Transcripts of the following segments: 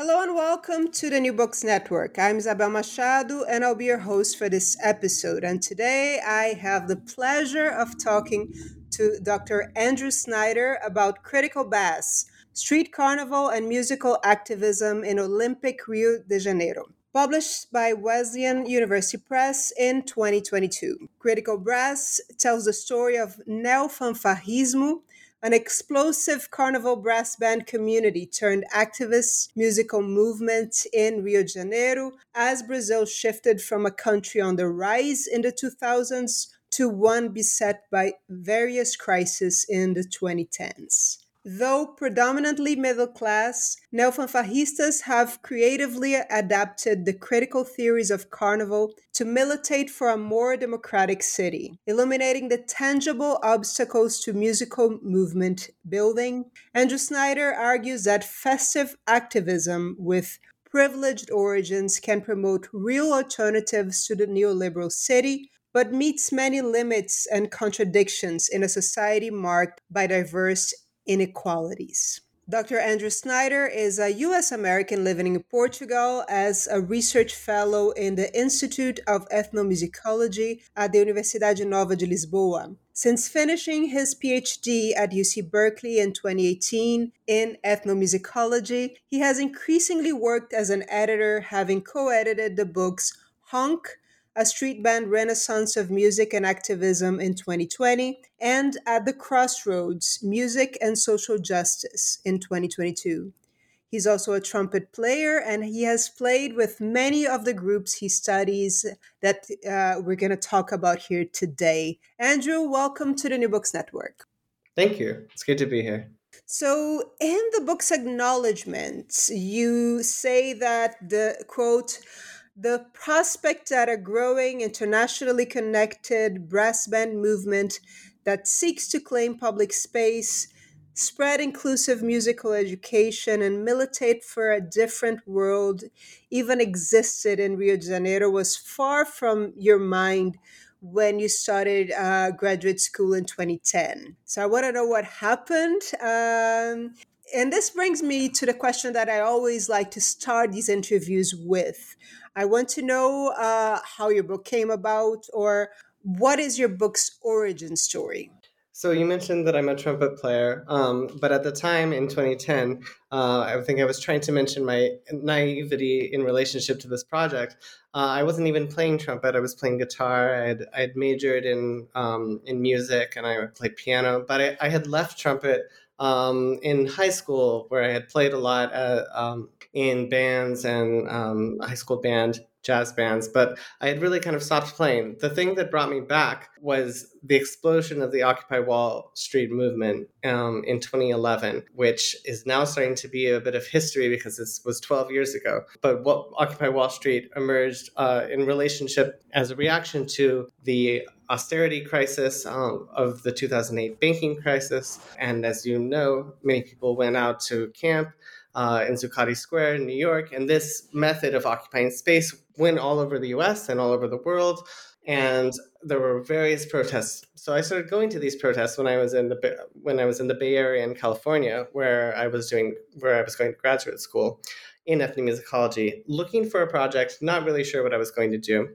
Hello and welcome to the New Books Network. I'm Isabel Machado and I'll be your host for this episode. And today I have the pleasure of talking to Dr. Andrew Snyder about Critical Brass, street carnival and musical activism in Olympic Rio de Janeiro. Published by Wesleyan University Press in 2022. Critical Brass tells the story of neofanfarrismo, an explosive carnival brass band community turned activist musical movement in Rio de Janeiro as Brazil shifted from a country on the rise in the 2000s to one beset by various crises in the 2010s. Though predominantly middle class, neofanfarristas have creatively adapted the critical theories of Carnival to militate for a more democratic city, illuminating the tangible obstacles to musical movement building. Andrew Snyder argues that festive activism with privileged origins can promote real alternatives to the neoliberal city but meets many limits and contradictions in a society marked by diverse inequalities. Dr. Andrew Snyder is a U.S. American living in Portugal as a research fellow in the Institute of Ethnomusicology at the Universidade Nova de Lisboa. Since finishing his PhD at UC Berkeley in 2018 in ethnomusicology, he has increasingly worked as an editor, having co edited the books Honk, a street band renaissance of music and activism in 2020, and At the Crossroads Music and Social Justice in 2022. He's also a trumpet player, and he has played with many of the groups he studies that uh, we're going to talk about here today. Andrew, welcome to the New Books Network. Thank you. It's good to be here. So, in the book's acknowledgments, you say that the quote, the prospect that a growing internationally connected brass band movement that seeks to claim public space, spread inclusive musical education, and militate for a different world even existed in Rio de Janeiro was far from your mind when you started uh, graduate school in 2010. So I want to know what happened. Um, and this brings me to the question that I always like to start these interviews with. I want to know uh, how your book came about or what is your book's origin story? So you mentioned that I'm a trumpet player, um, but at the time in 2010, uh, I think I was trying to mention my naivety in relationship to this project. Uh, I wasn't even playing trumpet; I was playing guitar. I had, I had majored in um, in music, and I played piano. But I, I had left trumpet um, in high school, where I had played a lot um, in bands and um, high school band, jazz bands, but I had really kind of stopped playing. The thing that brought me back was the explosion of the Occupy Wall Street movement um, in 2011, which is now starting to be a bit of history because this was 12 years ago. But what Occupy Wall Street emerged uh, in relationship as a reaction to the austerity crisis um, of the 2008 banking crisis. And as you know, many people went out to camp uh, in Zuccotti Square in New York. And this method of occupying space went all over the US and all over the world. And there were various protests. So I started going to these protests when I was in the when I was in the Bay Area in California, where I was doing where I was going to graduate school in ethnomusicology, looking for a project, not really sure what I was going to do.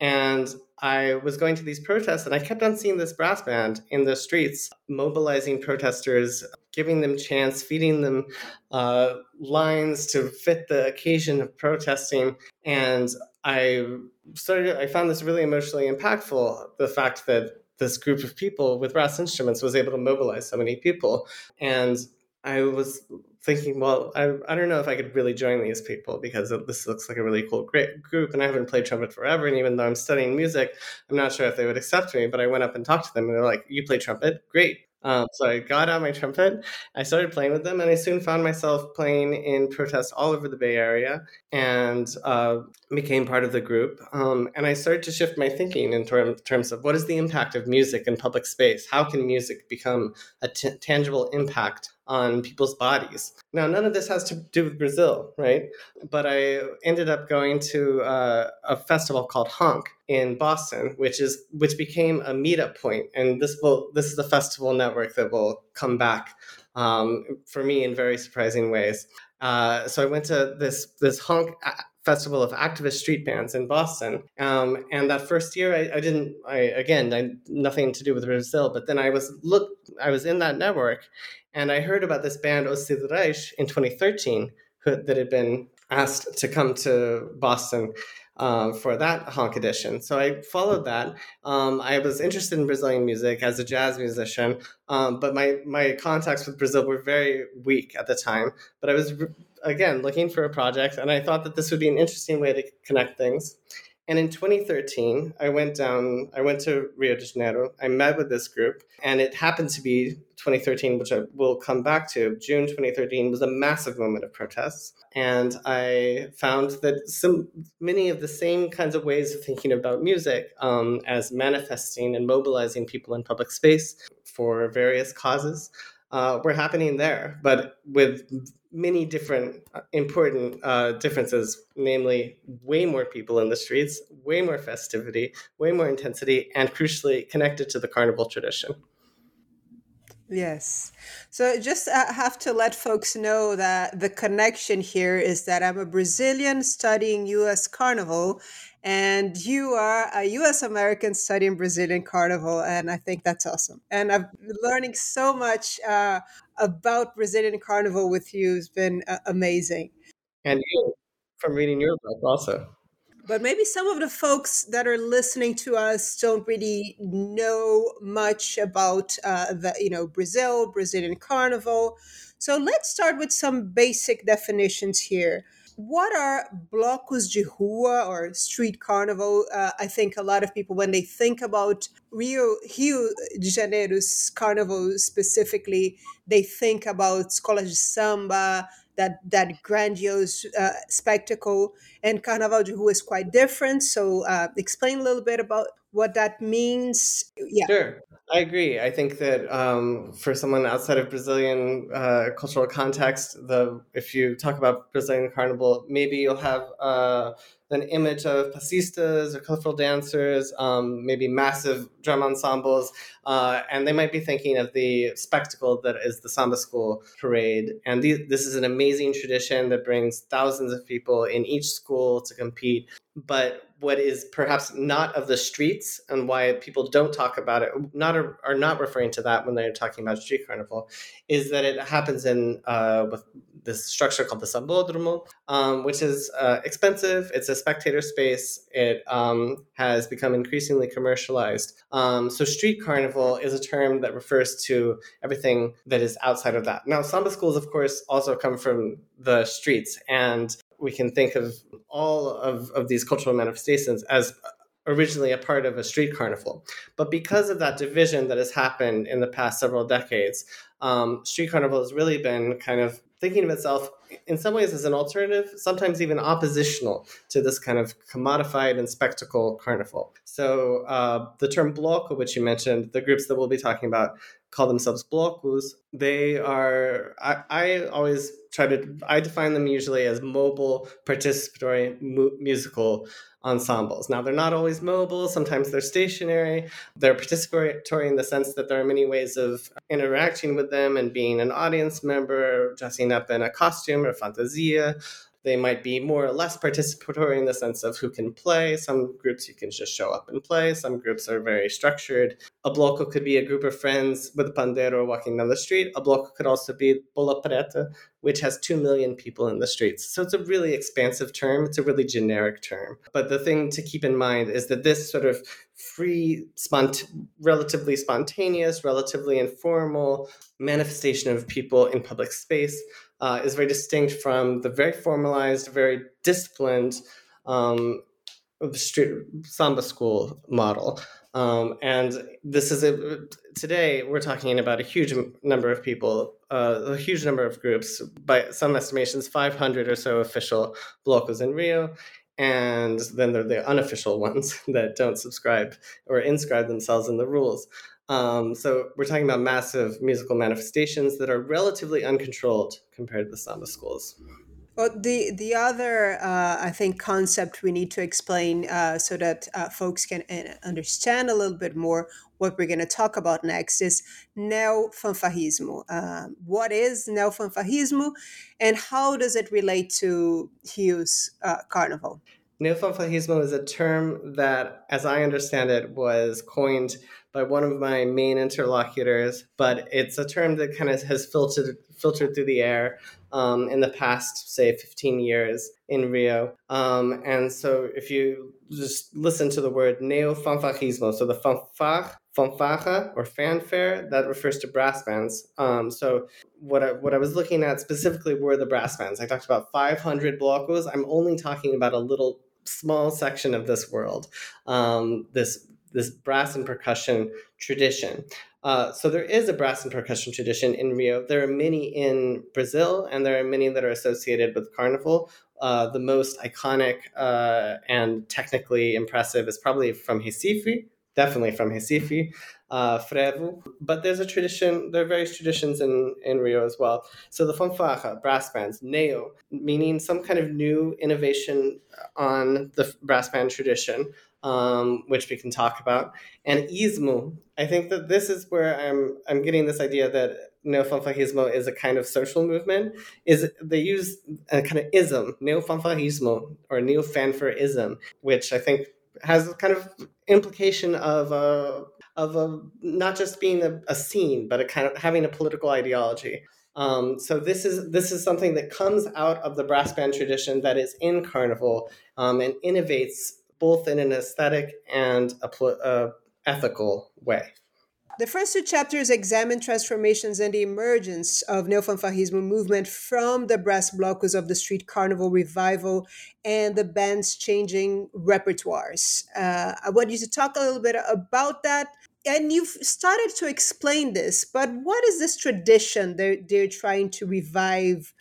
And I was going to these protests and I kept on seeing this brass band in the streets mobilizing protesters giving them chants, feeding them uh, lines to fit the occasion of protesting. And I started, I found this really emotionally impactful the fact that this group of people with brass instruments was able to mobilize so many people. And I was thinking, well, I, I don't know if I could really join these people because this looks like a really cool great group. And I haven't played trumpet forever. And even though I'm studying music, I'm not sure if they would accept me. But I went up and talked to them and they're like, You play trumpet? Great. Um, so I got out my trumpet, I started playing with them, and I soon found myself playing in protests all over the Bay Area and uh, became part of the group. Um, and I started to shift my thinking in term, terms of what is the impact of music in public space? How can music become a t- tangible impact on people's bodies. Now, none of this has to do with Brazil, right? But I ended up going to uh, a festival called Honk in Boston, which is which became a meetup point, and this will this is the festival network that will come back um, for me in very surprising ways. Uh, so I went to this this Honk festival of activist street bands in Boston. Um, and that first year, I, I didn't. I again, I, nothing to do with Brazil. But then I was look. I was in that network, and I heard about this band Os Reich in 2013 who, that had been asked to come to Boston uh, for that honk edition. So I followed that. Um, I was interested in Brazilian music as a jazz musician, um, but my my contacts with Brazil were very weak at the time. But I was again looking for a project, and I thought that this would be an interesting way to connect things. And in 2013, I went down, I went to Rio de Janeiro. I met with this group, and it happened to be 2013, which I will come back to. June 2013 was a massive moment of protests. And I found that some many of the same kinds of ways of thinking about music um, as manifesting and mobilizing people in public space for various causes uh, were happening there, but with many different uh, important uh, differences, namely way more people in the streets, way more festivity, way more intensity, and crucially connected to the carnival tradition. Yes. So just uh, have to let folks know that the connection here is that I'm a Brazilian studying US Carnival and you are a US American studying Brazilian Carnival and I think that's awesome. And I'm learning so much uh, about Brazilian Carnival with you has been uh, amazing. And you from reading your book also but maybe some of the folks that are listening to us don't really know much about uh, the you know Brazil, Brazilian Carnival. So let's start with some basic definitions here. What are blocos de rua or street carnival? Uh, I think a lot of people, when they think about Rio, Rio de Janeiro's carnival specifically, they think about escolas de samba, that that grandiose uh, spectacle. And Carnaval de Rua is quite different. So uh, explain a little bit about what that means. Yeah. Sure. I agree. I think that um, for someone outside of Brazilian uh, cultural context, the if you talk about Brazilian carnival, maybe you'll have uh, an image of passistas or colorful dancers, um, maybe massive drum ensembles, uh, and they might be thinking of the spectacle that is the Samba School parade. And this is an amazing tradition that brings thousands of people in each school to compete. But what is perhaps not of the streets and why people don't talk about it, not are not referring to that when they're talking about street carnival, is that it happens in uh, with this structure called the Sambódromo, um, which is uh, expensive. It's a spectator space. It um, has become increasingly commercialized. Um, so street carnival is a term that refers to everything that is outside of that. Now, samba schools, of course, also come from the streets, and we can think of all of, of these cultural manifestations as originally a part of a street carnival. But because of that division that has happened in the past several decades, um, street carnival has really been kind of thinking of itself in some ways as an alternative, sometimes even oppositional to this kind of commodified and spectacle carnival. So uh, the term bloco, which you mentioned, the groups that we'll be talking about call themselves blocos. They are, I, I always try to, I define them usually as mobile participatory mu- musical ensembles. Now, they're not always mobile, sometimes they're stationary. They're participatory in the sense that there are many ways of interacting with them and being an audience member, dressing up in a costume or fantasia. They might be more or less participatory in the sense of who can play. Some groups you can just show up and play. Some groups are very structured A bloco could be a group of friends with a pandeiro walking down the street. A bloco could also be Bola Preta, which has 2 million people in the streets. So it's a really expansive term. It's a really generic term. But the thing to keep in mind is that this sort of free, spont- relatively spontaneous, relatively informal manifestation of people in public space uh, is very distinct from the very formalized, very disciplined um, street samba school model. Um, and this is a, today we're talking about a huge number of people, uh, a huge number of groups, by some estimations, 500 or so official blocos in Rio. And then there are the unofficial ones that don't subscribe or inscribe themselves in the rules. Um, so we're talking about massive musical manifestations that are relatively uncontrolled compared to the samba schools. Well, the the other uh, I think concept we need to explain uh, so that uh, folks can uh, understand a little bit more what we're going to talk about next is neofanfarrismo. Um, what is neofanfarrismo, and how does it relate to Hughes uh, carnival? Neofanfarrismo is a term that, as I understand it, was coined by one of my main interlocutors, but it's a term that kind of has filtered filtered through the air um, in the past, say, 15 years in Rio. Um, and so if you just listen to the word neo-fanfarrismo, so the fanfare, fanfare or fanfare, that refers to brass bands. Um, so what I, what I was looking at specifically were the brass bands. I talked about 500 blocos. I'm only talking about a little small section of this world, um, this this brass and percussion tradition. Uh, so there is a brass and percussion tradition in Rio. There are many in Brazil, and there are many that are associated with carnival. Uh, the most iconic uh, and technically impressive is probably from Recife, definitely from Recife, uh, Frevo. But there's a tradition, there are various traditions in, in Rio as well. So the fanfarra, brass bands, neo, meaning some kind of new innovation on the brass band tradition um, which we can talk about, and ismo. I think that this is where I'm I'm getting this idea that neofanfarrismo is a kind of social movement. Is they use a kind of ism, neofanfarrismo or neofanfarism, which I think has a kind of implication of a of a not just being a, a scene, but a kind of having a political ideology. Um, so this is this is something that comes out of the brass band tradition that is in Carnival um, and innovates both in an aesthetic and a uh, ethical way. The first two chapters examine transformations and the emergence of neofanfarrismo movement from the brass blocos of the street carnival revival and the band's changing repertoires. Uh, I want you to talk a little bit about that. And you've started to explain this, but what is this tradition they're, they're trying to revive?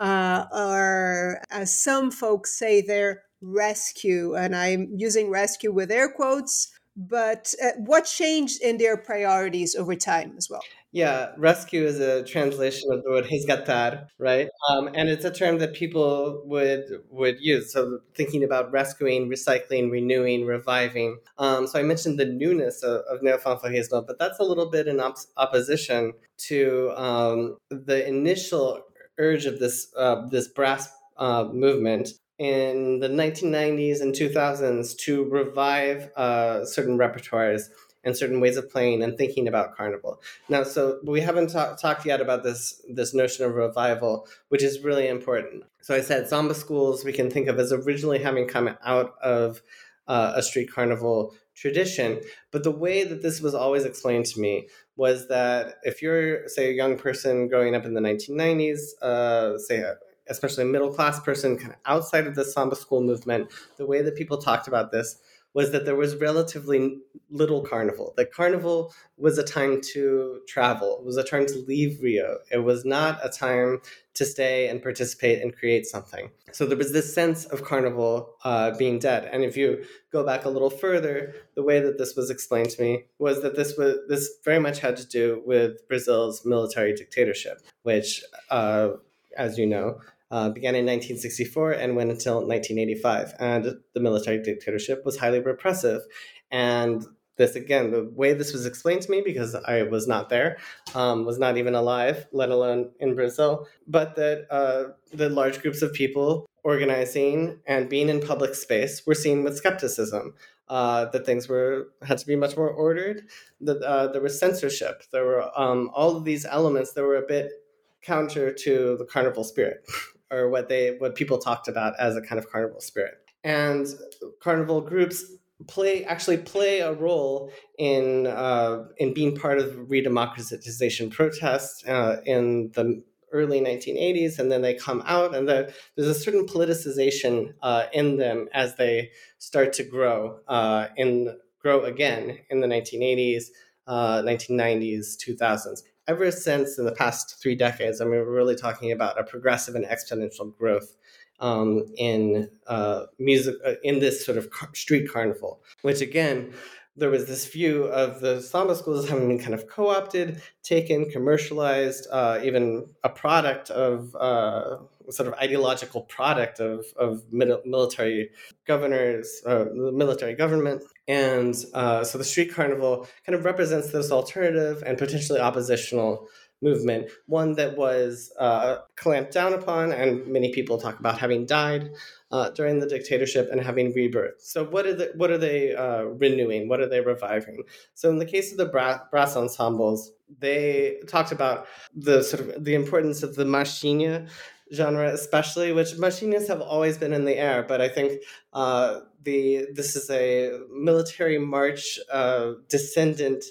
Uh, or as some folks say, they're rescue, and I'm using rescue with air quotes. But uh, what changed in their priorities over time as well? Yeah, rescue is a translation of the word resgatar, right? Um, and it's a term that people would would use. So thinking about rescuing, recycling, renewing, reviving. Um, so I mentioned the newness of, of neofanfarrismo, but that's a little bit in op- opposition to um, the initial urge of this uh, this brass uh, movement in the 1990s and 2000s to revive uh, certain repertoires and certain ways of playing and thinking about carnival. Now, so we haven't ta- talked yet about this this notion of revival, which is really important. So I said samba schools we can think of as originally having come out of uh, a street carnival tradition, but the way that this was always explained to me was that if you're say a young person growing up in the 1990s, uh, say a especially a middle class person, kind of outside of the samba school movement, the way that people talked about this was that there was relatively little carnival. That carnival was a time to travel, it was a time to leave Rio. It was not a time to stay and participate and create something. So there was this sense of carnival uh, being dead. And if you go back a little further, the way that this was explained to me was that this was this very much had to do with Brazil's military dictatorship, which, uh, as you know, uh, began in 1964 and went until 1985. And the military dictatorship was highly repressive. And this, again, the way this was explained to me, because I was not there, um, was not even alive, let alone in Brazil, but that uh, the large groups of people organizing and being in public space were seen with skepticism. uh, that things were had to be much more ordered. That uh, there was censorship. There were um, all of these elements that were a bit counter to the carnival spirit, or what they what people talked about as a kind of carnival spirit. And carnival groups play actually play a role in uh, in being part of redemocratization protests uh, in the early 1980s, and then they come out, and there's a certain politicization uh, in them as they start to grow uh, in grow again in the 1980s, 1990s, 2000s. Ever since in the past three decades, I mean, we're really talking about a progressive and exponential growth um, in uh, music uh, in this sort of car- street carnival, which again there was this view of the samba schools having been kind of co-opted, taken, commercialized, uh, even a product of uh, sort of ideological product of, of military governors, uh, the military government. And uh, so the street carnival kind of represents this alternative and potentially oppositional movement, one that was uh, clamped down upon, and many people talk about having died uh, during the dictatorship and having rebirth. So, what are the, what are they uh, renewing? What are they reviving? So, in the case of the brass, brass ensembles, they talked about the sort of the importance of the marchinha genre, especially, which marchinhas have always been in the air, but I think uh, the this is a military march uh, descendant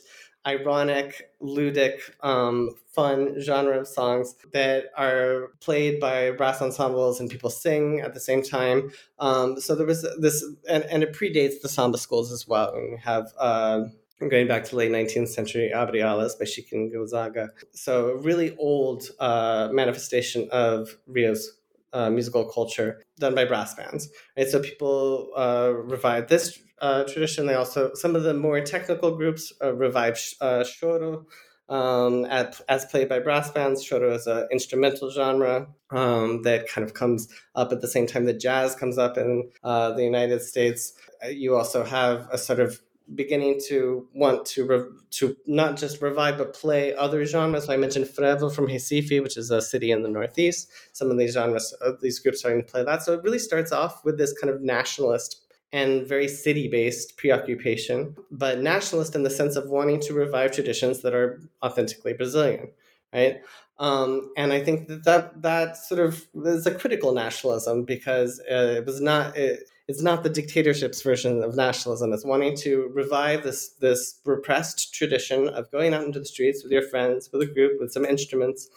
ironic, ludic, um, fun genre of songs that are played by brass ensembles and people sing at the same time. Um, so there was this, and, and it predates the samba schools as well. And we have uh, going back to late 19th century Abre Alas by Chiquinha Gonzaga. So a really old uh, manifestation of Rio's uh, musical culture done by brass bands. Right, so people uh, revived this uh, tradition. They also some of the more technical groups uh, revived uh, choro. Um, at, as played by brass bands, choro is an instrumental genre um, that kind of comes up at the same time that jazz comes up in uh, the United States. You also have a sort of beginning to want to re- to not just revive but play other genres. So I mentioned Frevo from Recife, which is a city in the northeast. Some of these genres, uh, these groups starting to play that. So it really starts off with this kind of nationalist and very city based preoccupation, but nationalist in the sense of wanting to revive traditions that are authentically Brazilian, right? Um, and I think that, that that sort of is a critical nationalism because uh, it was not it, it's not the dictatorship's version of nationalism. It's wanting to revive this this repressed tradition of going out into the streets with your friends, with a group, with some instruments,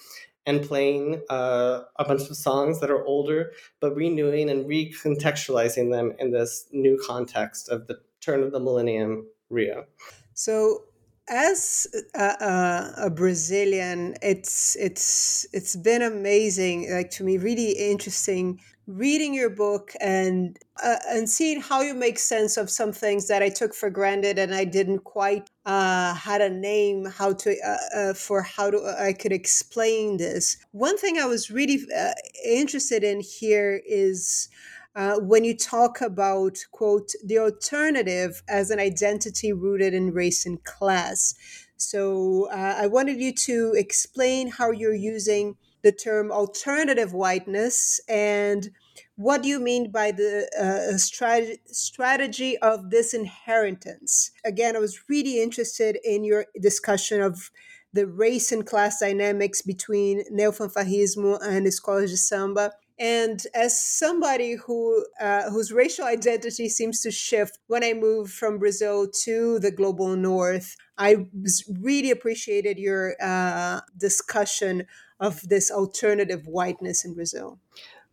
and playing uh, a bunch of songs that are older, but renewing and recontextualizing them in this new context of the turn of the millennium Rio. So as a, a, Brazilian, it's it's it's been amazing, like to me, really interesting reading your book and uh, and seeing how you make sense of some things that I took for granted and I didn't quite uh, had a name how to uh, uh for how to I could explain this. One thing I was really uh, interested in here is uh, when you talk about, quote, the alternative as an identity rooted in race and class. So uh, I wanted you to explain how you're using the term alternative whiteness and what do you mean by the uh, strat- strategy of disinheritance? Again, I was really interested in your discussion of the race and class dynamics between neofanfarrismo and escolas de samba and as somebody who uh, whose racial identity seems to shift when I moved from Brazil to the global north, I really appreciated your uh, discussion of this alternative whiteness in Brazil.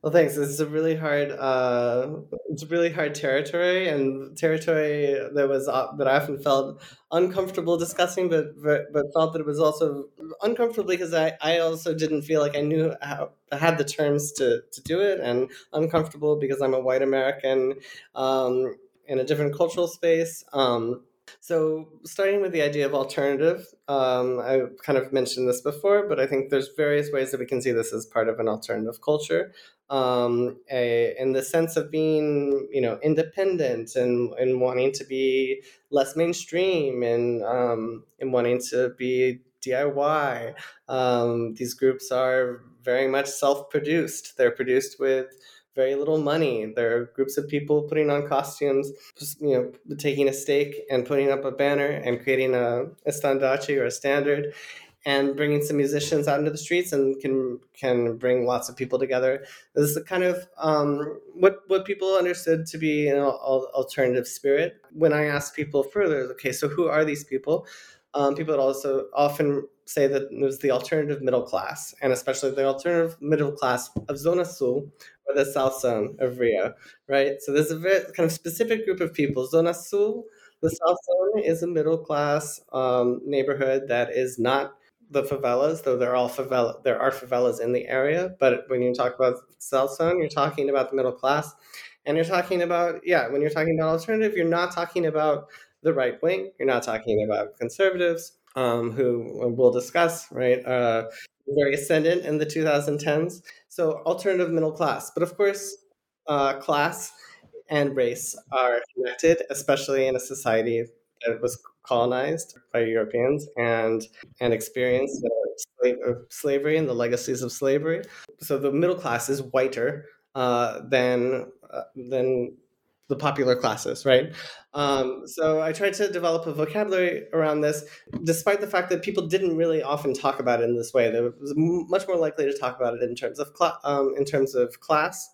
Well, thanks. This is a really hard, uh, it's a really hard territory, and territory that was uh, that I often felt uncomfortable discussing, but but felt that it was also uncomfortable because I, I also didn't feel like I knew how I had the terms to to do it, and uncomfortable because I'm a white American um, in a different cultural space. Um, so, starting with the idea of alternative, um, I kind of mentioned this before, but I think there's various ways that we can see this as part of an alternative culture. Um, a, in the sense of being, you know, independent and, and wanting to be less mainstream and, um, and wanting to be DIY. Um, these groups are very much self produced, they're produced with very little money. There are groups of people putting on costumes, you know, taking a stake and putting up a banner and creating a, a or a standard and bringing some musicians out into the streets and can can bring lots of people together. This is kind of um, what what people understood to be an alternative spirit. When I asked people further, okay, so who are these people? Um, people also often say that it was the alternative middle class, and especially the alternative middle class of Zona Sul, or the South Zone of Rio, right? So there's a very kind of specific group of people. Zona Sul, the South Zone, is a middle class um, neighborhood that is not the favelas, though there are favela, there are favelas in the area. But when you talk about South Zone, you're talking about the middle class, and you're talking about yeah. When you're talking about alternative, you're not talking about the right wing. You're not talking about conservatives, um, who we'll discuss, right? Uh, very ascendant in the 2010s. So alternative middle class, but of course, uh, class and race are connected, especially in a society that was colonized by Europeans and and experienced slave, slavery and the legacies of slavery. So the middle class is whiter uh, than uh, than the popular classes, right? Um, so I tried to develop a vocabulary around this, despite the fact that people didn't really often talk about it in this way. They were much more likely to talk about it in terms of cl- um, in terms of class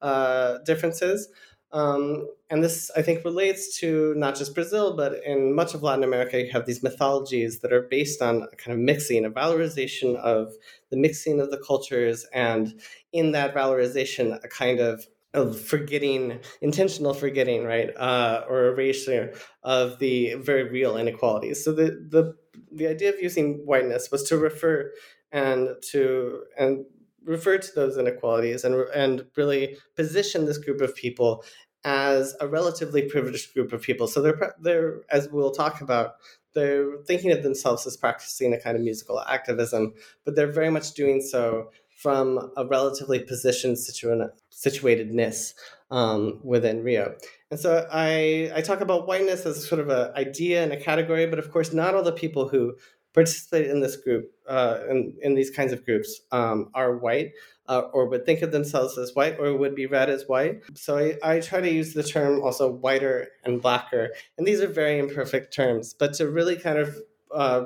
uh, differences. Um, and this, I think, relates to not just Brazil, but in much of Latin America, you have these mythologies that are based on a kind of mixing, a valorization of the mixing of the cultures, and in that valorization, a kind of of forgetting, intentional forgetting, right, uh, or erasure of the very real inequalities. So the the the idea of using whiteness was to refer and to and refer to those inequalities and and really position this group of people as a relatively privileged group of people. So they're they're as we'll talk about they're thinking of themselves as practicing a kind of musical activism, but they're very much doing so from a relatively positioned situa- situatedness um, within Rio. And so I, I talk about whiteness as sort of an idea and a category, but of course, not all the people who participate in this group, uh, in, in these kinds of groups, um, are white. Uh, or would think of themselves as white or would be read as white. So I, I try to use the term also whiter and blacker. And these are very imperfect terms, but to really kind of uh,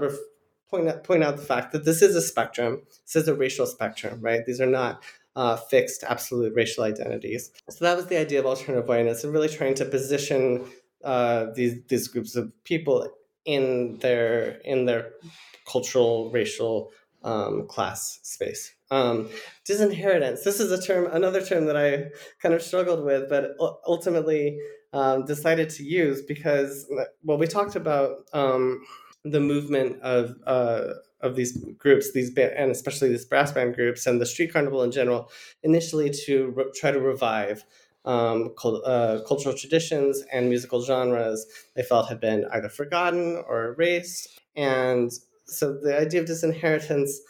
point out, point out the fact that this is a spectrum. This is a racial spectrum, right? These are not uh, fixed absolute racial identities. So that was the idea of alternative whiteness and really trying to position uh, these these groups of people in their in their cultural, racial, um, class space. Um, disinheritance. This is a term, another term that I kind of struggled with, but ultimately um, decided to use because, well, we talked about um, the movement of uh, of these groups, these and especially these brass band groups and the street carnival in general, initially to re- try to revive um, uh, cultural traditions and musical genres they felt had been either forgotten or erased, and so the idea of disinheritance.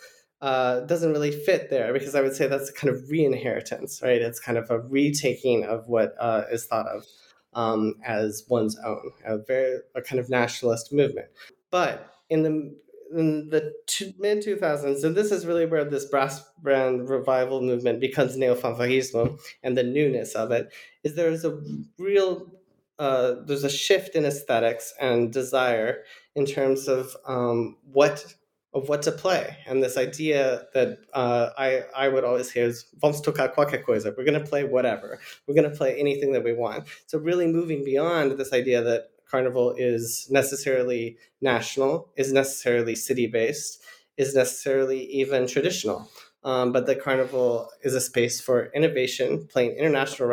Uh, doesn't really fit there because I would say that's a kind of re-inheritance, right? It's kind of a retaking of what uh, is thought of um, as one's own, a very a kind of nationalist movement. But in the in the mid 2000s, and this is really where this brass band revival movement becomes neo-fanfarrismo and the newness of it, is there's a real uh, there's a shift in aesthetics and desire in terms of um, what of what to play, and this idea that uh, I I would always hear is vamos tocar qualquer coisa. We're going to play whatever. We're going to play anything that we want. So really moving beyond this idea that carnival is necessarily national, is necessarily city based, is necessarily even traditional. Um, but the carnival is a space for innovation, playing international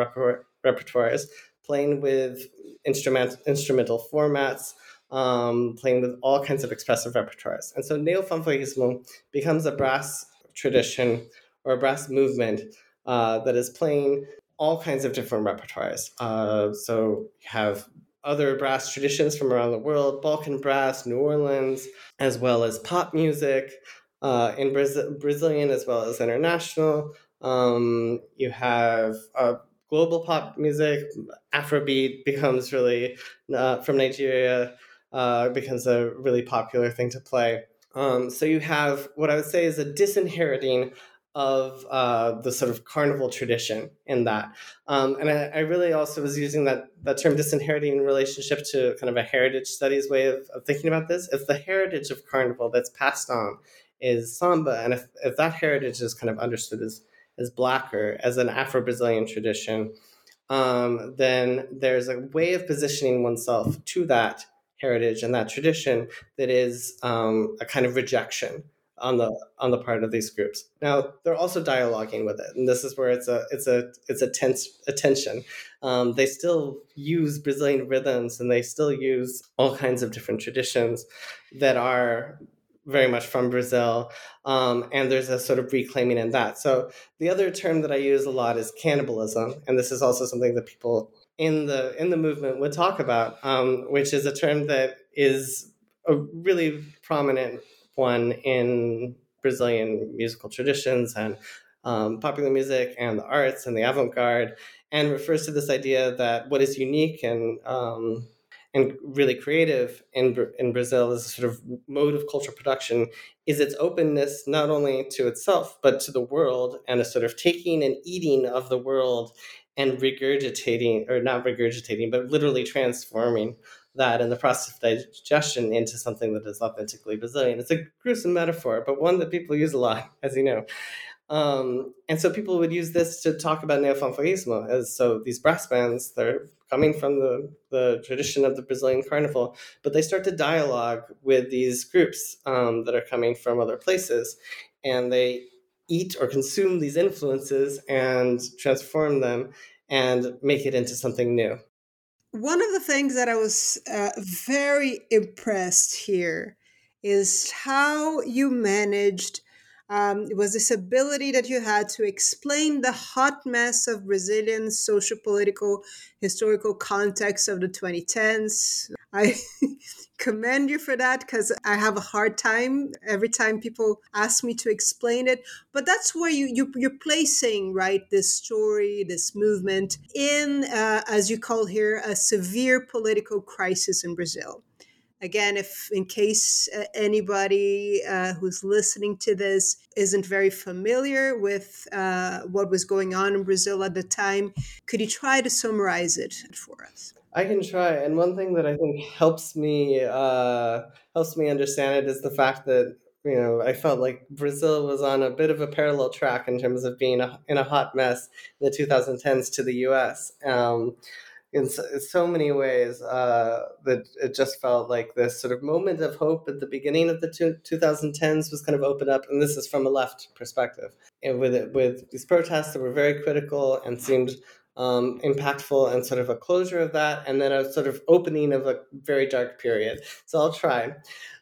repertoires, playing with instrument, instrumental formats, um, playing with all kinds of expressive repertoires. And so neo-fanfarrismo becomes a brass tradition or a brass movement uh, that is playing all kinds of different repertoires. Uh, so you have other brass traditions from around the world, Balkan brass, New Orleans, as well as pop music uh, in Brazil, Brazilian as well as international. Um, you have uh, global pop music, Afrobeat becomes really, uh, from Nigeria, uh, becomes a really popular thing to play. Um, so you have what I would say is a disinheriting of uh, the sort of carnival tradition in that. Um, and I, I, really also was using that, that term disinheriting in relationship to kind of a heritage studies way of, of thinking about this. If the heritage of carnival that's passed on is samba, and if, if that heritage is kind of understood as, as blacker, as an Afro Brazilian tradition, um, then there's a way of positioning oneself to that heritage and that tradition that is um, a kind of rejection on the on the part of these groups. Now they're also dialoguing with it, and this is where it's a it's a it's a tense attention. Um, they still use Brazilian rhythms, and they still use all kinds of different traditions that are very much from Brazil, um, and there's a sort of reclaiming in that. So the other term that I use a lot is cannibalism, and this is also something that people in the in the movement would talk about, um, which is a term that is a really prominent one in Brazilian musical traditions and um, popular music and the arts and the avant-garde, and refers to this idea that what is unique and um, and really creative in, in Brazil as a sort of mode of cultural production is its openness not only to itself but to the world and a sort of taking and eating of the world and regurgitating or not regurgitating but literally transforming that in the process of digestion into something that is authentically Brazilian. It's a gruesome metaphor, but one that people use a lot, as you know. Um, and so people would use this to talk about neofanfarrismo as so these brass bands, they're coming from the, the tradition of the Brazilian carnival, but they start to dialogue with these groups um, that are coming from other places. And they eat or consume these influences and transform them and make it into something new. One of the things that I was uh, very impressed here is how you managed um, it was this ability that you had to explain the hot mess of Brazilian social, political, historical context of the 2010s. I commend you for that because I have a hard time every time people ask me to explain it. But that's where you, you you're placing right this story, this movement in, uh, as you call here, a severe political crisis in Brazil again if in case uh, anybody uh, who's listening to this isn't very familiar with uh, what was going on in brazil at the time could you try to summarize it for us i can try and one thing that i think helps me uh, helps me understand it is the fact that you know, I felt like Brazil was on a bit of a parallel track in terms of being a, in a hot mess in the 2010s to the U.S. Um, in so, so many ways uh, that it just felt like this sort of moment of hope at the beginning of the two, 2010s was kind of opened up, and this is from a left perspective. And with it, with these protests that were very critical and seemed um, impactful, and sort of a closure of that, and then a sort of opening of a very dark period. So I'll try.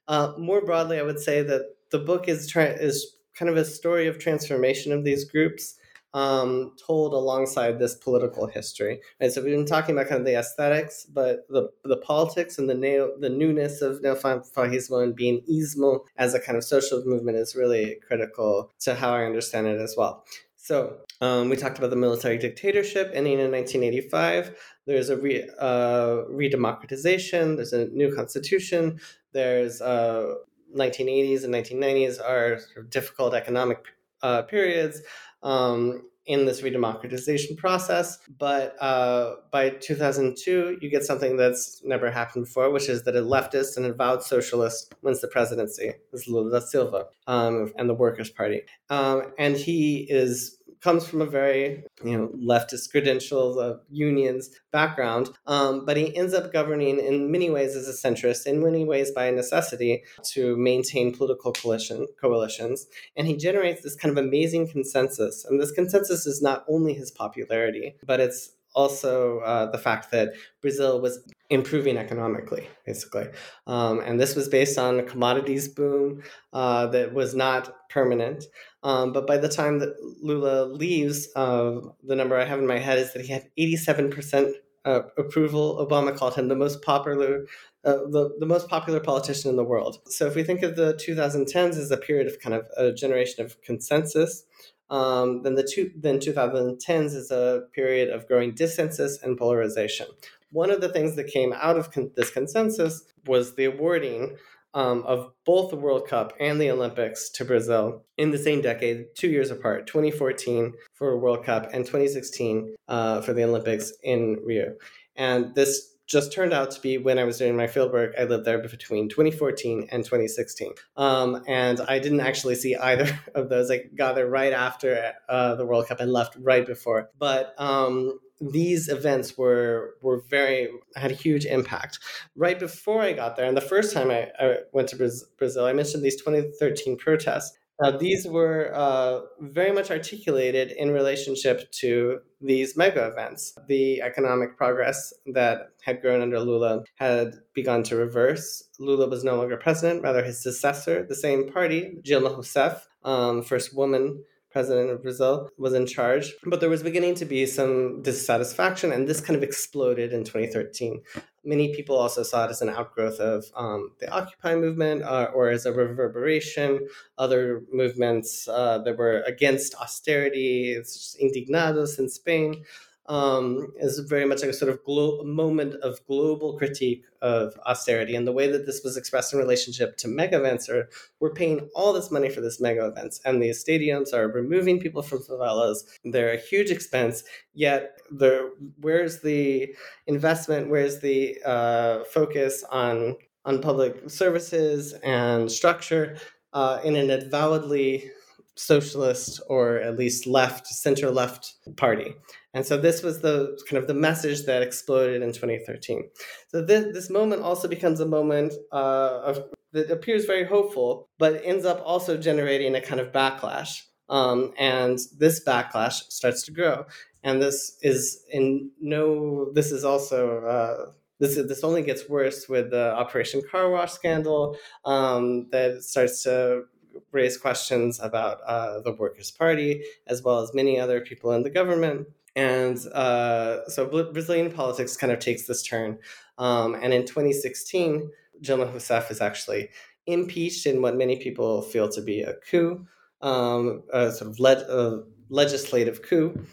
Uh, more broadly, I would say that the book is try- is kind of a story of transformation of these groups um, told alongside this political history. Right, so we've been talking about kind of the aesthetics, but the the politics and the neo, the newness of neofanfarrismo and being ismo as a kind of social movement is really critical to how I understand it as well. So um, we talked about the military dictatorship ending in 1985. There's a re, uh, redemocratization. There's a new constitution. There's uh, 1980s and 1990s are difficult economic uh, periods um, in this redemocratization process. But uh, by 2002, you get something that's never happened before, which is that a leftist and avowed socialist wins the presidency, is Lula da Silva, um, and the Workers' Party. Um, and he is comes from a very you know leftist credentials of unions background, um, but he ends up governing in many ways as a centrist, in many ways by necessity to maintain political coalition coalitions, and he generates this kind of amazing consensus. And this consensus is not only his popularity, but it's also uh, the fact that Brazil was improving economically, basically. Um, and this was based on a commodities boom uh, that was not permanent. Um, but by the time that Lula leaves, uh, the number I have in my head is that he had 87% uh, approval. Obama called him the most popular. Uh, the, the most popular politician in the world. So, if we think of the 2010s as a period of kind of a generation of consensus, um, then the two, then 2010s is a period of growing dissensus and polarization. One of the things that came out of con- this consensus was the awarding um, of both the World Cup and the Olympics to Brazil in the same decade, two years apart, 2014 for a World Cup and 2016 uh, for the Olympics in Rio. And this just turned out to be when I was doing my fieldwork. I lived there between 2014 and 2016. Um, and I didn't actually see either of those. I got there right after uh, the World Cup and left right before. But um, these events were were very had a huge impact. Right before I got there, and the first time I, I went to Brazil, I mentioned these 2013 protests. Now, these were uh, very much articulated in relationship to these mega events. The economic progress that had grown under Lula had begun to reverse. Lula was no longer president, rather, his successor, the same party, Dilma Rousseff, um, first woman president of Brazil, was in charge. But there was beginning to be some dissatisfaction, and this kind of exploded in 2013. Many people also saw it as an outgrowth of um, the Occupy movement uh, or as a reverberation. Other movements uh, that were against austerity, it's indignados in Spain, um, is very much like a sort of glo- moment of global critique of austerity and the way that this was expressed in relationship to mega events are we're paying all this money for this mega events. And these stadiums are removing people from favelas. They're a huge expense. Yet the where's the investment? Where's the uh, focus on on public services and structure uh, in an avowedly socialist or at least left center left party and so this was the kind of the message that exploded in 2013. So this, this moment also becomes a moment uh, of, that appears very hopeful, but ends up also generating a kind of backlash. Um, and this backlash starts to grow. And this is in no, this is also, uh, this, this only gets worse with the Operation Car Wash scandal um, that starts to raise questions about uh, the Workers' Party, as well as many other people in the government. And uh, so Brazilian politics kind of takes this turn. Um, and in 2016, Dilma Rousseff is actually impeached in what many people feel to be a coup, um, a sort of le- a legislative coup.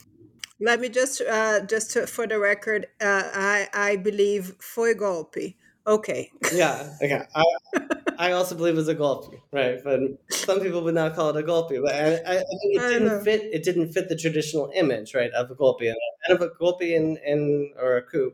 Let me just, uh, just to, for the record, uh, I, I believe foi golpe. Okay. Yeah. Okay. I, I also believe it was a golpe, right? But some people would not call it a golpe. But I, I, I think it didn't fit. It didn't fit the traditional image, right, of a golpe and of a golpe in, in or a coup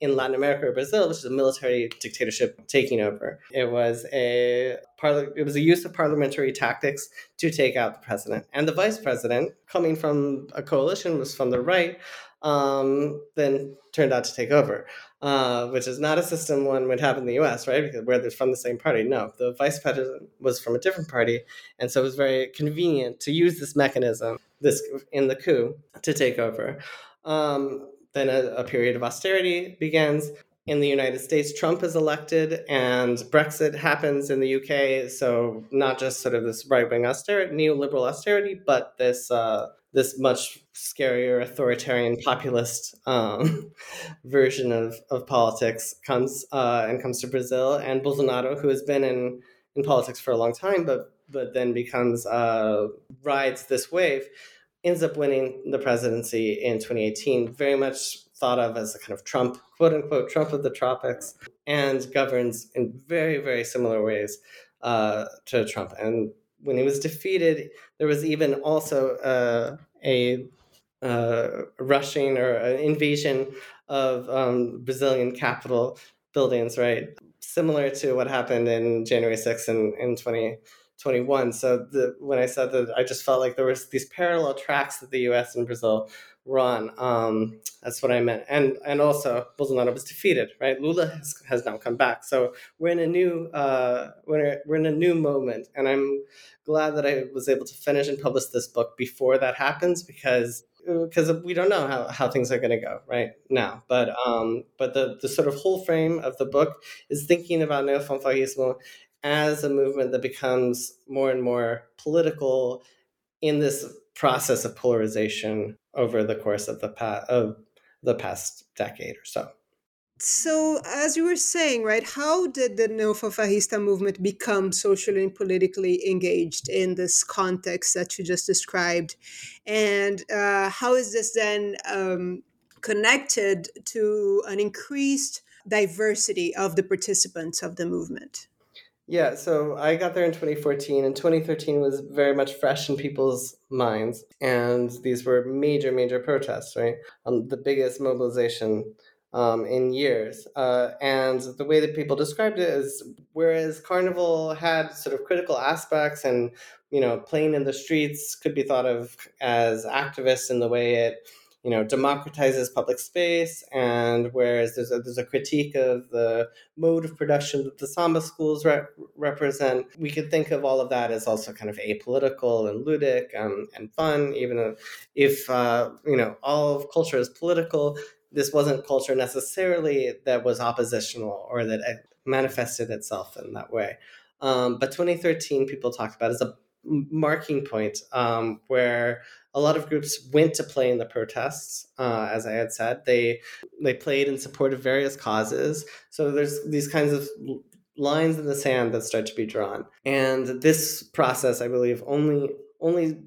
in Latin America or Brazil, which is a military dictatorship taking over. It was a parli- it was a use of parliamentary tactics to take out the president and the vice president, coming from a coalition, was from the right. Um, then turned out to take over uh, which is not a system one would have in the U.S., right? Because where they're from the same party. No, the vice president was from a different party, and so it was very convenient to use this mechanism, this in the coup, to take over. Um, then a, a period of austerity begins. In the United States, Trump is elected, and Brexit happens in the UK. So not just sort of this right wing austerity, neoliberal austerity, but this uh, this much scarier authoritarian populist um, version of, of politics comes uh, and comes to Brazil. And Bolsonaro who has been in, in politics for a long time but but then becomes uh, rides this wave ends up winning the presidency in 2018 very much thought of as a kind of Trump quote unquote Trump of the tropics and governs in very very similar ways uh, to Trump. And when he was defeated, there was even also uh, a uh, rushing or an invasion of um, Brazilian capital buildings, right? Similar to what happened in January 6th in, in 2021. So the, when I said that, I just felt like there was these parallel tracks that the U.S. and Brazil run. Um, that's what I meant. And and also Bolsonaro was defeated, right? Lula has, has now come back. So we're in a new uh, we're, we're in a new moment, and I'm glad that I was able to finish and publish this book before that happens because because we don't know how, how things are going to go right now. But um, but the the sort of whole frame of the book is thinking about neofanfarrismo as a movement that becomes more and more political in this process of polarization over the course of the past of the past decade or so. So, as you were saying, right, how did the neofanfarrista movement become socially and politically engaged in this context that you just described? And uh, how is this then um, connected to an increased diversity of the participants of the movement? Yeah, so I got there in 2014, and 2013 was very much fresh in people's minds. And these were major, major protests, right? Um, the biggest mobilization um, in years. Uh, and the way that people described it is whereas Carnival had sort of critical aspects and, you know, playing in the streets could be thought of as activists in the way it you know democratizes public space and whereas there's a, there's a critique of the mode of production that the samba schools re- represent we could think of all of that as also kind of apolitical and ludic um, and fun even if uh, you know all of culture is political this wasn't culture necessarily that was oppositional or that manifested itself in that way. Um, but 2013 people talked about as a marking point um, where a lot of groups went to play in the protests. Uh, as I had said, they they played in support of various causes. So there's these kinds of lines in the sand that start to be drawn, and this process, I believe, only only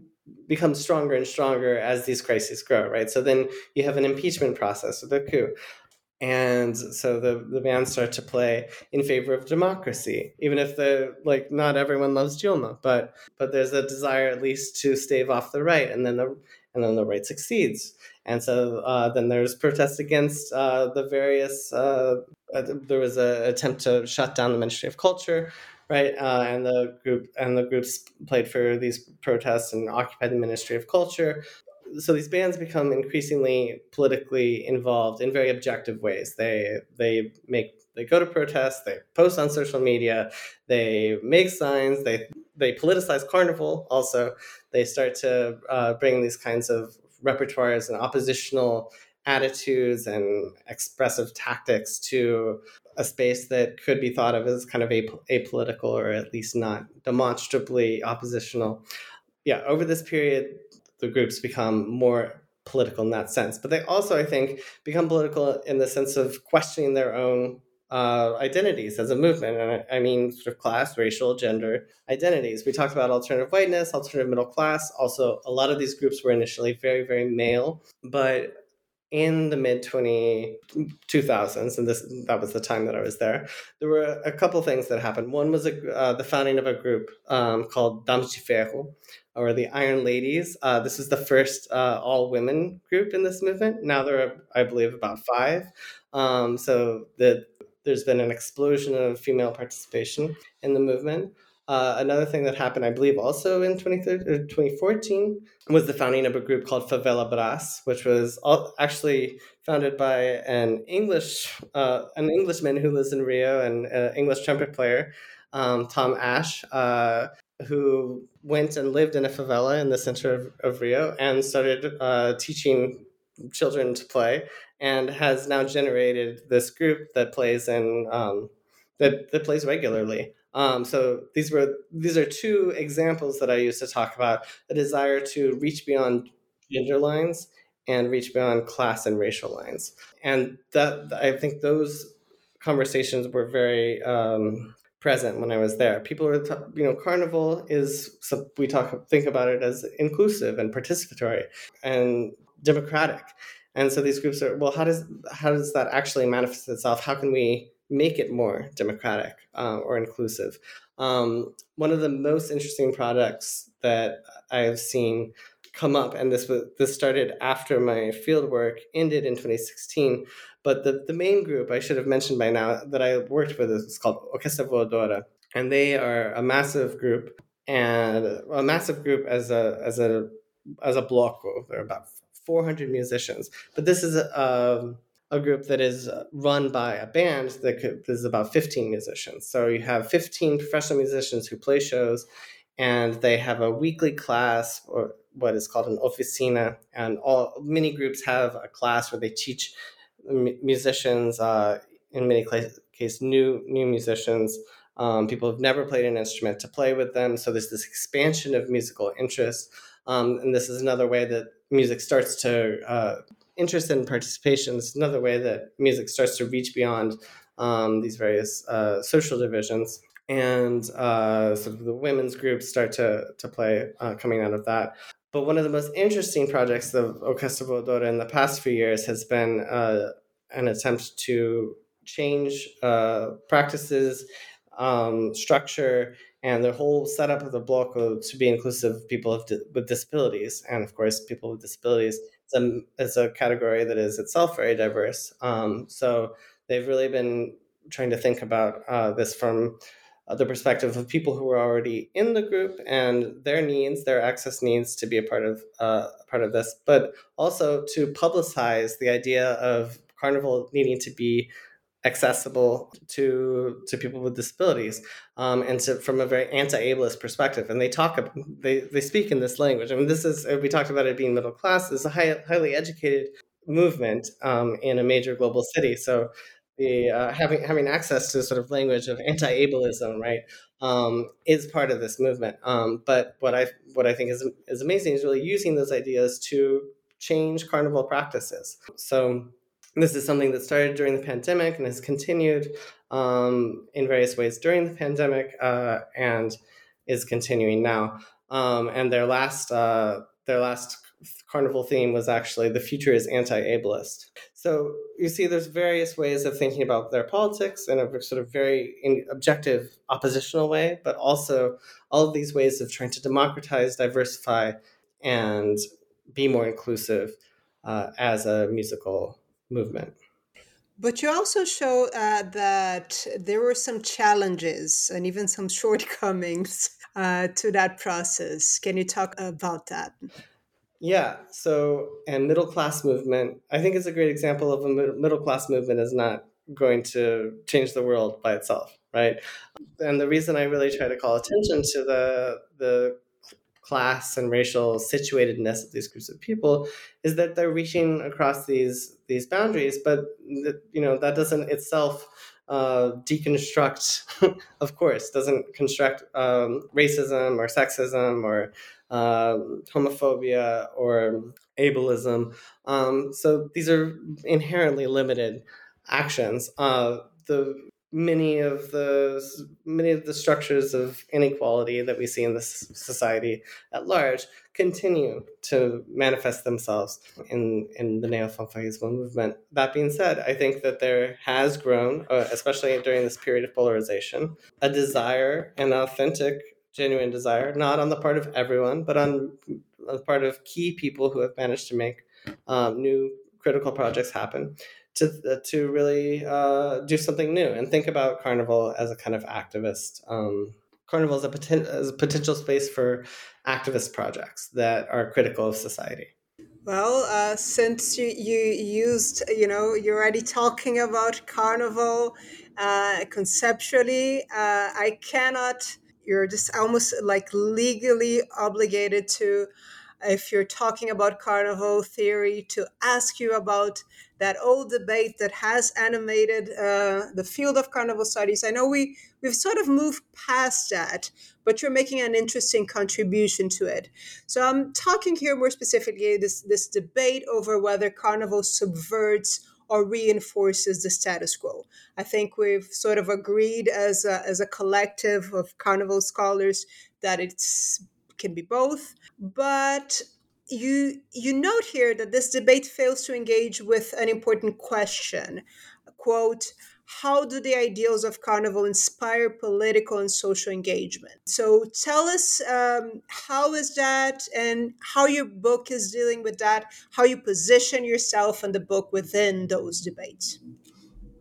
becomes stronger and stronger as these crises grow. Right. So then you have an impeachment process with a coup and so the the bands start to play in favor of democracy even if the like not everyone loves Dilma but but there's a desire at least to stave off the right and then the and then the right succeeds. And so uh, then there's protests against uh, the various uh, uh there was an attempt to shut down the ministry of culture right? Uh, and the group and the groups played for these protests and occupied the ministry of culture so these bands become increasingly politically involved in very objective ways. They they make they go to protests, they post on social media, they make signs, they they politicize carnival. Also, they start to uh, bring these kinds of repertoires and oppositional attitudes and expressive tactics to a space that could be thought of as kind of apolitical or at least not demonstrably oppositional. Yeah, over this period, the groups become more political in that sense. But they also, I think, become political in the sense of questioning their own uh, identities as a movement. And I, I, mean, sort of class, racial, gender identities. We talked about alternative whiteness, alternative middle class. Also, a lot of these groups were initially very, very male. But in the mid 20, 2000s, and this that was the time that I was there, there were a couple things that happened. One was a, uh, the founding of a group um, called Damas de Ferro, or the Iron Ladies. Uh, this is the first uh, all women group in this movement. Now there are, I believe, about five. Um, so the, there's been an explosion of female participation in the movement. Uh, another thing that happened, I believe, also in 2014 was the founding of a group called Favela Brass, which was actually founded by an English uh, an Englishman who lives in Rio and an English trumpet player, um, Tom Ashe, uh, who went and lived in a favela in the center of, of Rio and started uh, teaching children to play, and has now generated this group that plays in um, that that plays regularly. Um, so these were these are two examples that I used to talk about a desire to reach beyond gender lines and reach beyond class and racial lines, and that I think those conversations were very um, present when I was there. People were, you know, Carnival is we talk think about it as inclusive and participatory and democratic, and so these groups are well. How does how does that actually manifest itself? How can we make it more democratic uh, or inclusive. Um, one of the most interesting products that I have seen come up, and this was this started after my field work ended in 2016. But the, the main group I should have mentioned by now that I worked with is called Orquestra Voadora, and they are a massive group and a massive group as a as a as a block. They're about 400 musicians, but this is a, um, a group that is run by a band that could, is about 15 musicians. So you have 15 professional musicians who play shows, and they have a weekly class or what is called an oficina. And all many groups have a class where they teach musicians, uh, in many cases, new new musicians. Um, people have never played an instrument to play with them. So there's this expansion of musical interest. Um, and this is another way that music starts to uh, interest and participation is another way that music starts to reach beyond um, these various uh, social divisions. And uh, sort of the women's groups start to, to play uh, coming out of that. But one of the most interesting projects of Orquestra Voadora in the past few years has been uh, an attempt to change uh, practices um, structure and the whole setup of the block to be inclusive of people with disabilities. And of course, people with disabilities is a, is a category that is itself very diverse. Um, so they've really been trying to think about uh, this from uh, the perspective of people who are already in the group and their needs, their access needs to be a part of uh, part of this, but also to publicize the idea of Carnival needing to be accessible to to people with disabilities um, and to, from a very anti-ableist perspective. And they talk they, they speak in this language. I mean this is we talked about it being middle class. This is a high, highly educated movement um, in a major global city. So the uh, having having access to sort of language of anti-ableism right um, is part of this movement um, but what i what i think is is amazing is really using those ideas to change carnival practices so this is something that started during the pandemic and has continued um, in various ways during the pandemic uh, and is continuing now. Um, and their last uh, their last carnival theme was actually the future is anti-ableist. So you see, there's various ways of thinking about their politics in a sort of very objective oppositional way, but also all of these ways of trying to democratize, diversify, and be more inclusive uh, as a musical movement. But you also show uh, that there were some challenges and even some shortcomings uh, to that process. Can you talk about that? Yeah. So, and middle class movement, I think it's a great example of a middle class movement is not going to change the world by itself, right? And the reason I really try to call attention to the the class and racial situatedness of these groups of people is that they're reaching across these these boundaries but you know that doesn't itself uh, deconstruct of course doesn't construct um, racism or sexism or uh, homophobia or ableism um, so these are inherently limited actions uh, the many of the many of the structures of inequality that we see in this society at large continue to manifest themselves in in the neofanfarrismo movement. That being said, I think that there has grown, uh, especially during this period of polarization, a desire, an authentic, genuine desire, not on the part of everyone, but on the part of key people who have managed to make um, new critical projects happen to uh, to really uh, do something new and think about carnival as a kind of activist. Um, carnival is a, poten- as a potential space for activist projects that are critical of society. Well, uh, since you, you used, you know, you're already talking about carnival uh, conceptually, uh, I cannot, you're just almost like legally obligated to, if you're talking about carnival theory, to ask you about that old debate that has animated uh, the field of carnival studies. I know we we've sort of moved past that, but you're making an interesting contribution to it. So I'm talking here more specifically this this debate over whether carnival subverts or reinforces the status quo. I think we've sort of agreed as a, as a collective of carnival scholars that it's can be both, but you you note here that this debate fails to engage with an important question quote how do the ideals of carnival inspire political and social engagement? So tell us um, how is that and how your book is dealing with that how you position yourself and the book within those debates.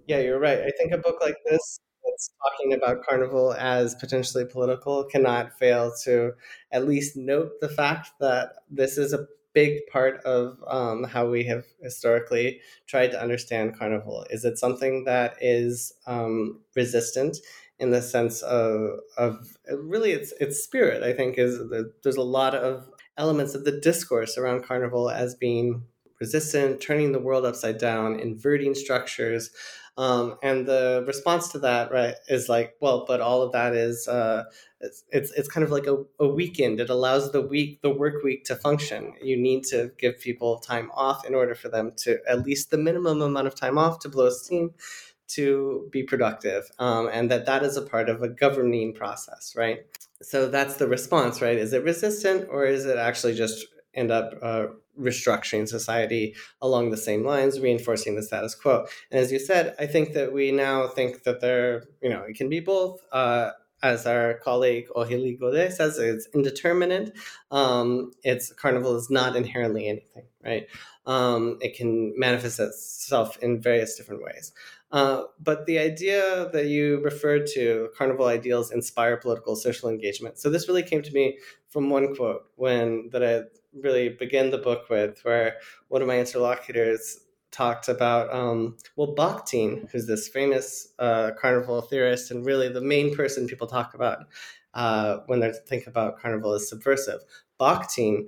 Yeah you're right. I think a book like this that's talking about carnival as potentially political cannot fail to at least note the fact that this is a big part of um, how we have historically tried to understand carnival. Is it something that is um, resistant in the sense of, of really its its spirit? I think is there's a lot of elements of the discourse around carnival as being resistant, turning the world upside down, inverting structures. Um, and the response to that, right, is like, well, but all of that is uh, it's, it's it's kind of like a, a weekend. It allows the week, the work week, to function. You need to give people time off in order for them to at least the minimum amount of time off to blow steam, to be productive, um, and that that is a part of a governing process, right? So that's the response, right? Is it resistant or is it actually just end up uh, restructuring society along the same lines, reinforcing the status quo. And as you said, I think that we now think that there, you know, it can be both. Uh, as our colleague Aurélie Godet says, it's indeterminate. Um, it's carnival is not inherently anything, right? Um, it can manifest itself in various different ways. Uh, but the idea that you referred to, carnival ideals inspire political social engagement. So this really came to me from one quote when that I really begin the book with, where one of my interlocutors talked about um, well Bakhtin, who's this famous uh, carnival theorist and really the main person people talk about uh, when they think about carnival as subversive. Bakhtin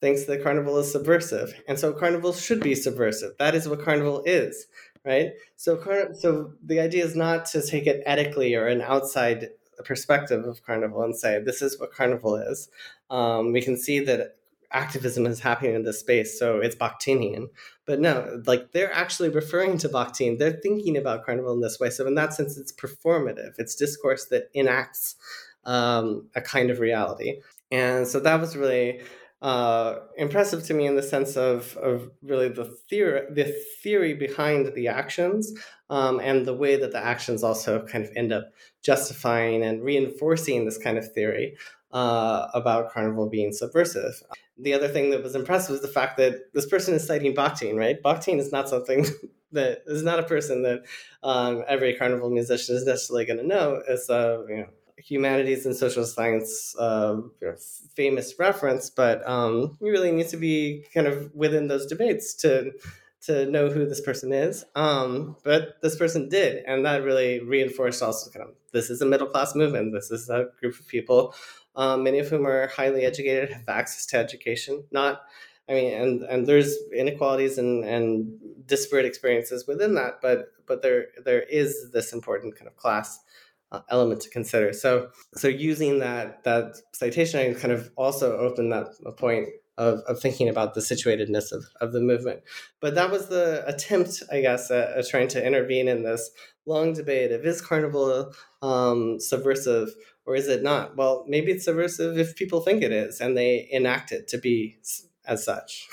thinks that carnival is subversive, and so carnival should be subversive. That is what carnival is, right? So, so the idea is not to take it ethically or an outside perspective of carnival and say this is what carnival is. Um, we can see that activism is happening in this space, so it's Bakhtinian. But no, like they're actually referring to Bakhtin. They're thinking about carnival in this way. So in that sense, it's performative. It's discourse that enacts um, a kind of reality. And so that was really uh, impressive to me in the sense of, of really the theory, the theory behind the actions um, and the way that the actions also kind of end up justifying and reinforcing this kind of theory uh, about carnival being subversive. The other thing that was impressive was the fact that this person is citing Bakhtin, right? Bakhtin is not something that is not a person that um, every carnival musician is necessarily going to know. It's a you know, humanities and social science uh, you know, famous reference, but um, you really need to be kind of within those debates to to know who this person is. Um, but this person did, and that really reinforced also kind of this is a middle class movement. This is a group of people um, many of whom are highly educated, have access to education. Not, I mean, and and there's inequalities and and disparate experiences within that, but but there there is this important kind of class uh, element to consider. So so using that that citation, I kind of also opened that point of, of thinking about the situatedness of, of the movement. But that was the attempt, I guess, at, at trying to intervene in this long debate of is carnival um, subversive or is it not? Well, maybe it's subversive if people think it is and they enact it to be as such.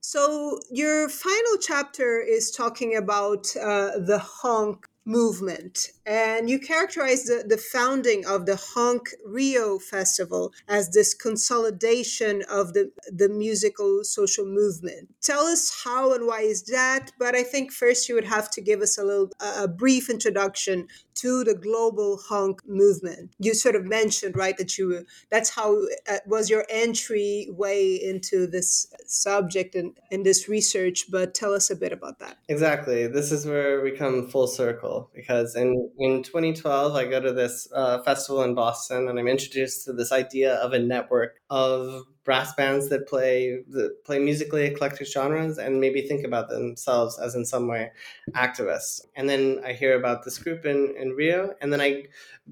So, your final chapter is talking about uh, the honk movement. And you characterize the, the founding of the Honk Rio Festival as this consolidation of the, the musical social movement. Tell us how and why is that? But I think first you would have to give us a little a brief introduction to the global honk movement. You sort of mentioned, right, that you that's how uh, was your entry way into this subject and in this research. But tell us a bit about that. Exactly. This is where we come full circle because in in 2012 I go to this uh, festival in Boston and I'm introduced to this idea of a network of brass bands that play that play musically eclectic genres and maybe think about themselves as in some way activists. And then I hear about this group in, in Rio, and then I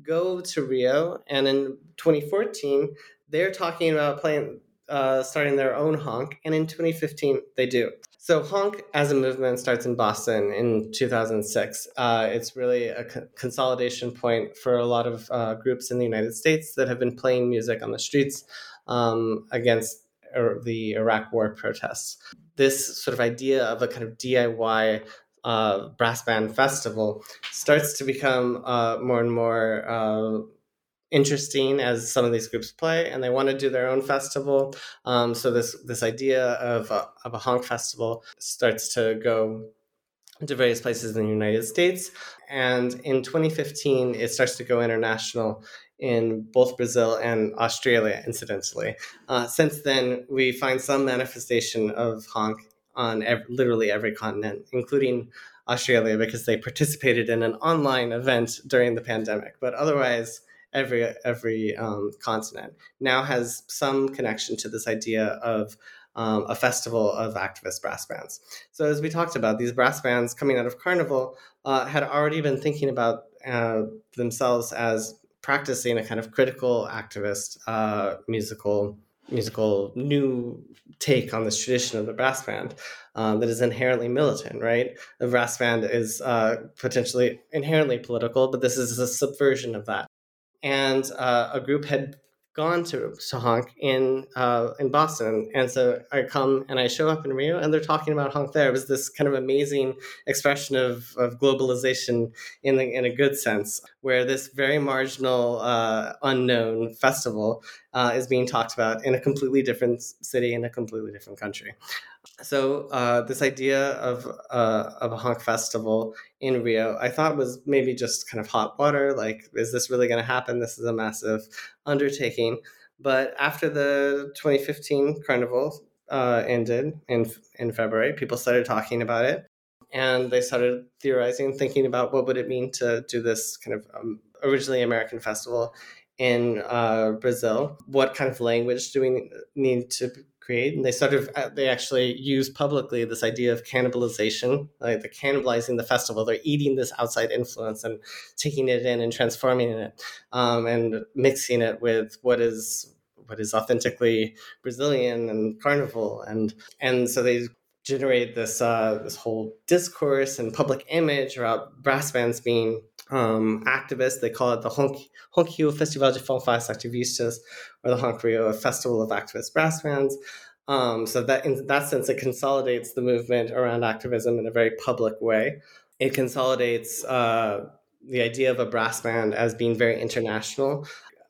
go to Rio, and in 2014 they're talking about playing uh, starting their own honk, and in 2015 they do. So honk as a movement starts in Boston in 2006. Uh, it's really a co- consolidation point for a lot of uh, groups in the United States that have been playing music on the streets um, against the Iraq War protests. This sort of idea of a kind of DIY uh, brass band festival starts to become uh, more and more uh, interesting as some of these groups play, and they want to do their own festival. Um, so this this idea of a, of a honk festival starts to go to various places in the United States, and in 2015 it starts to go international in both Brazil and Australia, incidentally. Uh, since then, we find some manifestation of honk on ev- literally every continent, including Australia, because they participated in an online event during the pandemic. But otherwise, every every um, continent now has some connection to this idea of um, a festival of activist brass bands. So, as we talked about, these brass bands coming out of Carnival uh, had already been thinking about uh, themselves as practicing a kind of critical activist uh, musical musical new take on this tradition of the brass band uh, that is inherently militant, right? The brass band is uh, potentially inherently political, but this is a subversion of that. And uh, a group had gone to, honk in uh, in Boston, and so I come and I show up in Rio, and they're talking about honk there. It was this kind of amazing expression of, of globalization in the, in a good sense, where this very marginal, uh, unknown festival uh, is being talked about in a completely different city in a completely different country. So uh, this idea of uh, of a honk festival in Rio, I thought was maybe just kind of hot water. Like, is this really going to happen? This is a massive undertaking. But after the 2015 carnival uh, ended in in February, people started talking about it, and they started theorizing, thinking about what would it mean to do this kind of um, originally American festival in uh, Brazil. What kind of language do we need to create? And they sort of uh, they actually use publicly this idea of cannibalization, like they're cannibalizing the festival. They're eating this outside influence and taking it in and transforming it um, and mixing it with what is what is authentically Brazilian and carnival and and so they generate this uh, this whole discourse and public image about brass bands being um, activists. They call it the Honk, Festival de Fanfarras Ativistas, or the Honk Rio Festival of Activist Brass Bands. Um, so that in that sense, it consolidates the movement around activism in a very public way. It consolidates uh, the idea of a brass band as being very international.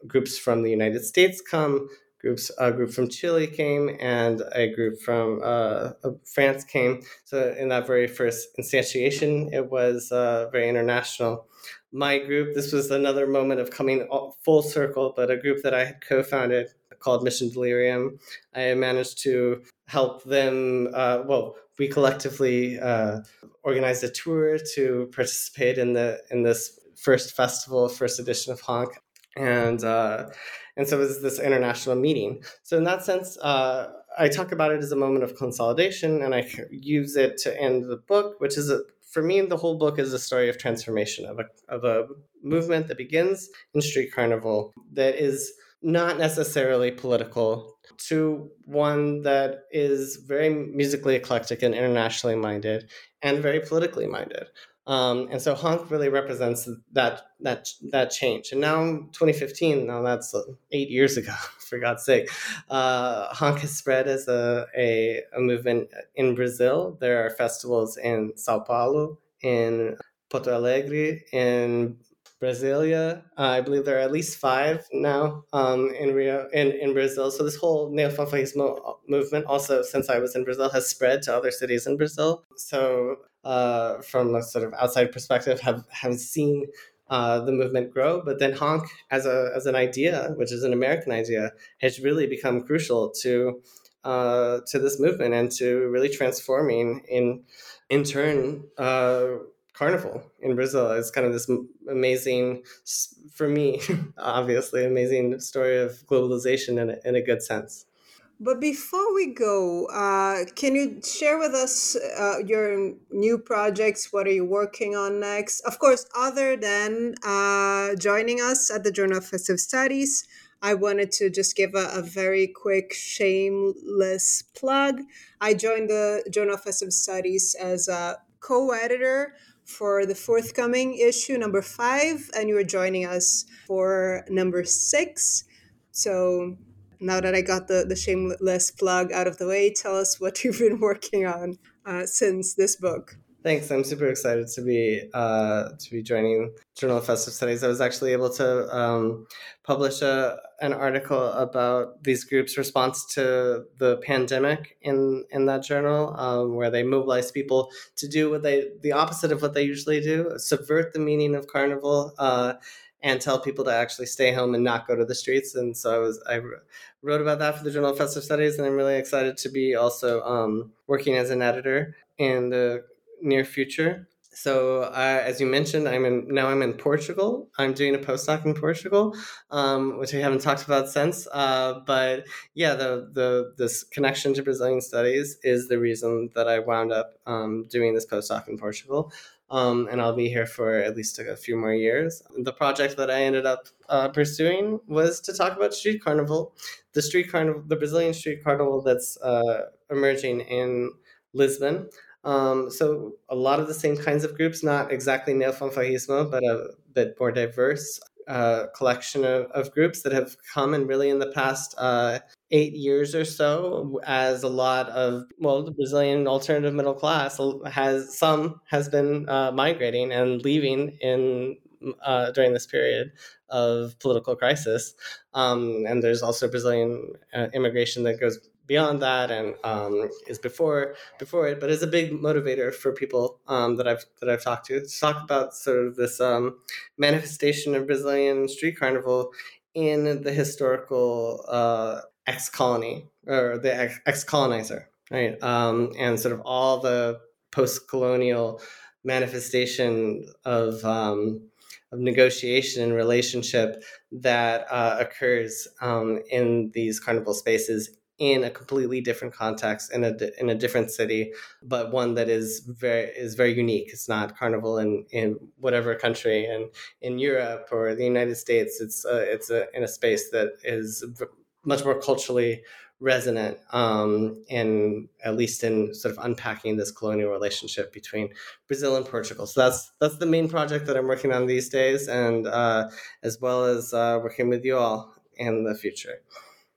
Groups from the United States come, groups a group from Chile came and a group from uh, France came. So in that very first instantiation, it was uh, very international. My group, this was another moment of coming full circle, but a group that I had co-founded called Mission Delirium. I managed to help them. Uh, well, we collectively uh, organized a tour to participate in the in this first festival, first edition of Honk, and uh, and so it was this international meeting. So in that sense, uh, I talk about it as a moment of consolidation, and I use it to end the book, which is a, for me, the whole book is a story of transformation of a of a movement that begins in street carnival that is not necessarily political to one that is very musically eclectic and internationally minded and very politically minded. Um, and so Honk really represents that that that change. And now 2015, now that's eight years ago, for God's sake. Uh, Honk has spread as a, a, a movement in Brazil. There are festivals in Sao Paulo, in Porto Alegre, in Brasilia. Uh, I believe there are at least five now um, in Rio in, in Brazil. So this whole neofanfarrismo movement, also since I was in Brazil, has spread to other cities in Brazil. So uh, from a sort of outside perspective, have have seen uh, the movement grow. But then honk as a as an idea, which is an American idea, has really become crucial to uh, to this movement and to really transforming in in turn uh, carnival in Brazil. It's kind of this amazing, for me, obviously, amazing story of globalization in a, in a good sense. But before we go, uh, can you share with us uh, your new projects? What are you working on next? Of course, other than uh, joining us at the Journal of Festive Studies, I wanted to just give a, a, very quick, shameless plug. I joined the Journal of Festive Studies as a co editor for the forthcoming issue, number five, and you are joining us for number six. So now that I got the, the shameless plug out of the way, tell us what you've been working on uh, since this book. Thanks. I'm super excited to be uh, to be joining Journal of Festive Studies. I was actually able to um, publish a, an article about these groups' response to the pandemic in in that journal, um, where they mobilize people to do what they the opposite of what they usually do, subvert the meaning of carnival. Uh, and tell people to actually stay home and not go to the streets. And so I was I wrote about that for the Journal of Festive Studies, and I'm really excited to be also um, working as an editor in the near future. So, uh, as you mentioned, I'm in now. I'm in Portugal. I'm doing a postdoc in Portugal, um, which we haven't talked about since. Uh, but yeah, the the this connection to Brazilian studies is the reason that I wound up um, doing this postdoc in Portugal um, and I'll be here for at least a few more years. The project that I ended up uh, pursuing was to talk about street carnival, the street carnival, the Brazilian street carnival that's uh, emerging in Lisbon. Um, so a lot of the same kinds of groups, not exactly neofanfarrismo, but a bit more diverse. uh, collection of, of groups that have come and really in the past uh, eight years or so as a lot of well the brazilian alternative middle class has some has been uh, migrating and leaving in uh, during this period of political crisis um, and there's also brazilian uh, immigration that goes beyond that and um, is before before it, but is a big motivator for people um, that I've that I've talked to. to talk about sort of this um, manifestation of Brazilian street carnival in the historical uh, ex colony or the ex colonizer, right? Um, and sort of all the post colonial manifestation of um, of negotiation and relationship that uh, occurs um, in these carnival spaces in a completely different context in a in a different city, but one that is very is very unique. It's not carnival in in whatever country, and in Europe or the United States, it's uh, it's a, in a space that is much more culturally resonant, um, and at least in sort of unpacking this colonial relationship between Brazil and Portugal. So that's that's the main project that I'm working on these days, and uh, as well as uh, working with you all in the future.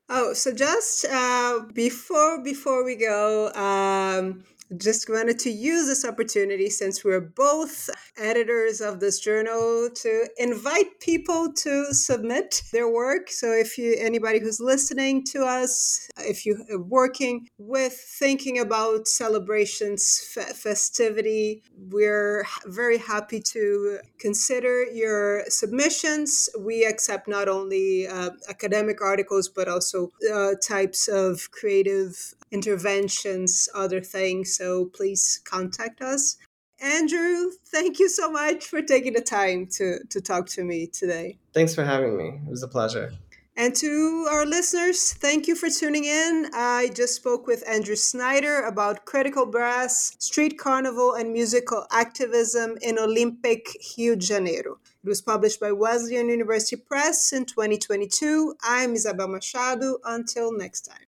Oh, so just uh, before before we go, um, just wanted to use this opportunity since we're both editors of this journal to invite people to submit their work. So if you anybody who's listening to us if you are working with thinking about celebrations festivity we're very happy to consider your submissions. We accept not only uh, academic articles but also uh, types of creative interventions, other things. So please contact us. Andrew, thank you so much for taking the time to, to talk to me today. Thanks for having me. It was a pleasure. And to our listeners, thank you for tuning in. I just spoke with Andrew Snyder about critical brass, street carnival, and musical activism in Olympic Rio de Janeiro. It was published by Wesleyan University Press in 2022. I'm Isabel Machado. Until next time.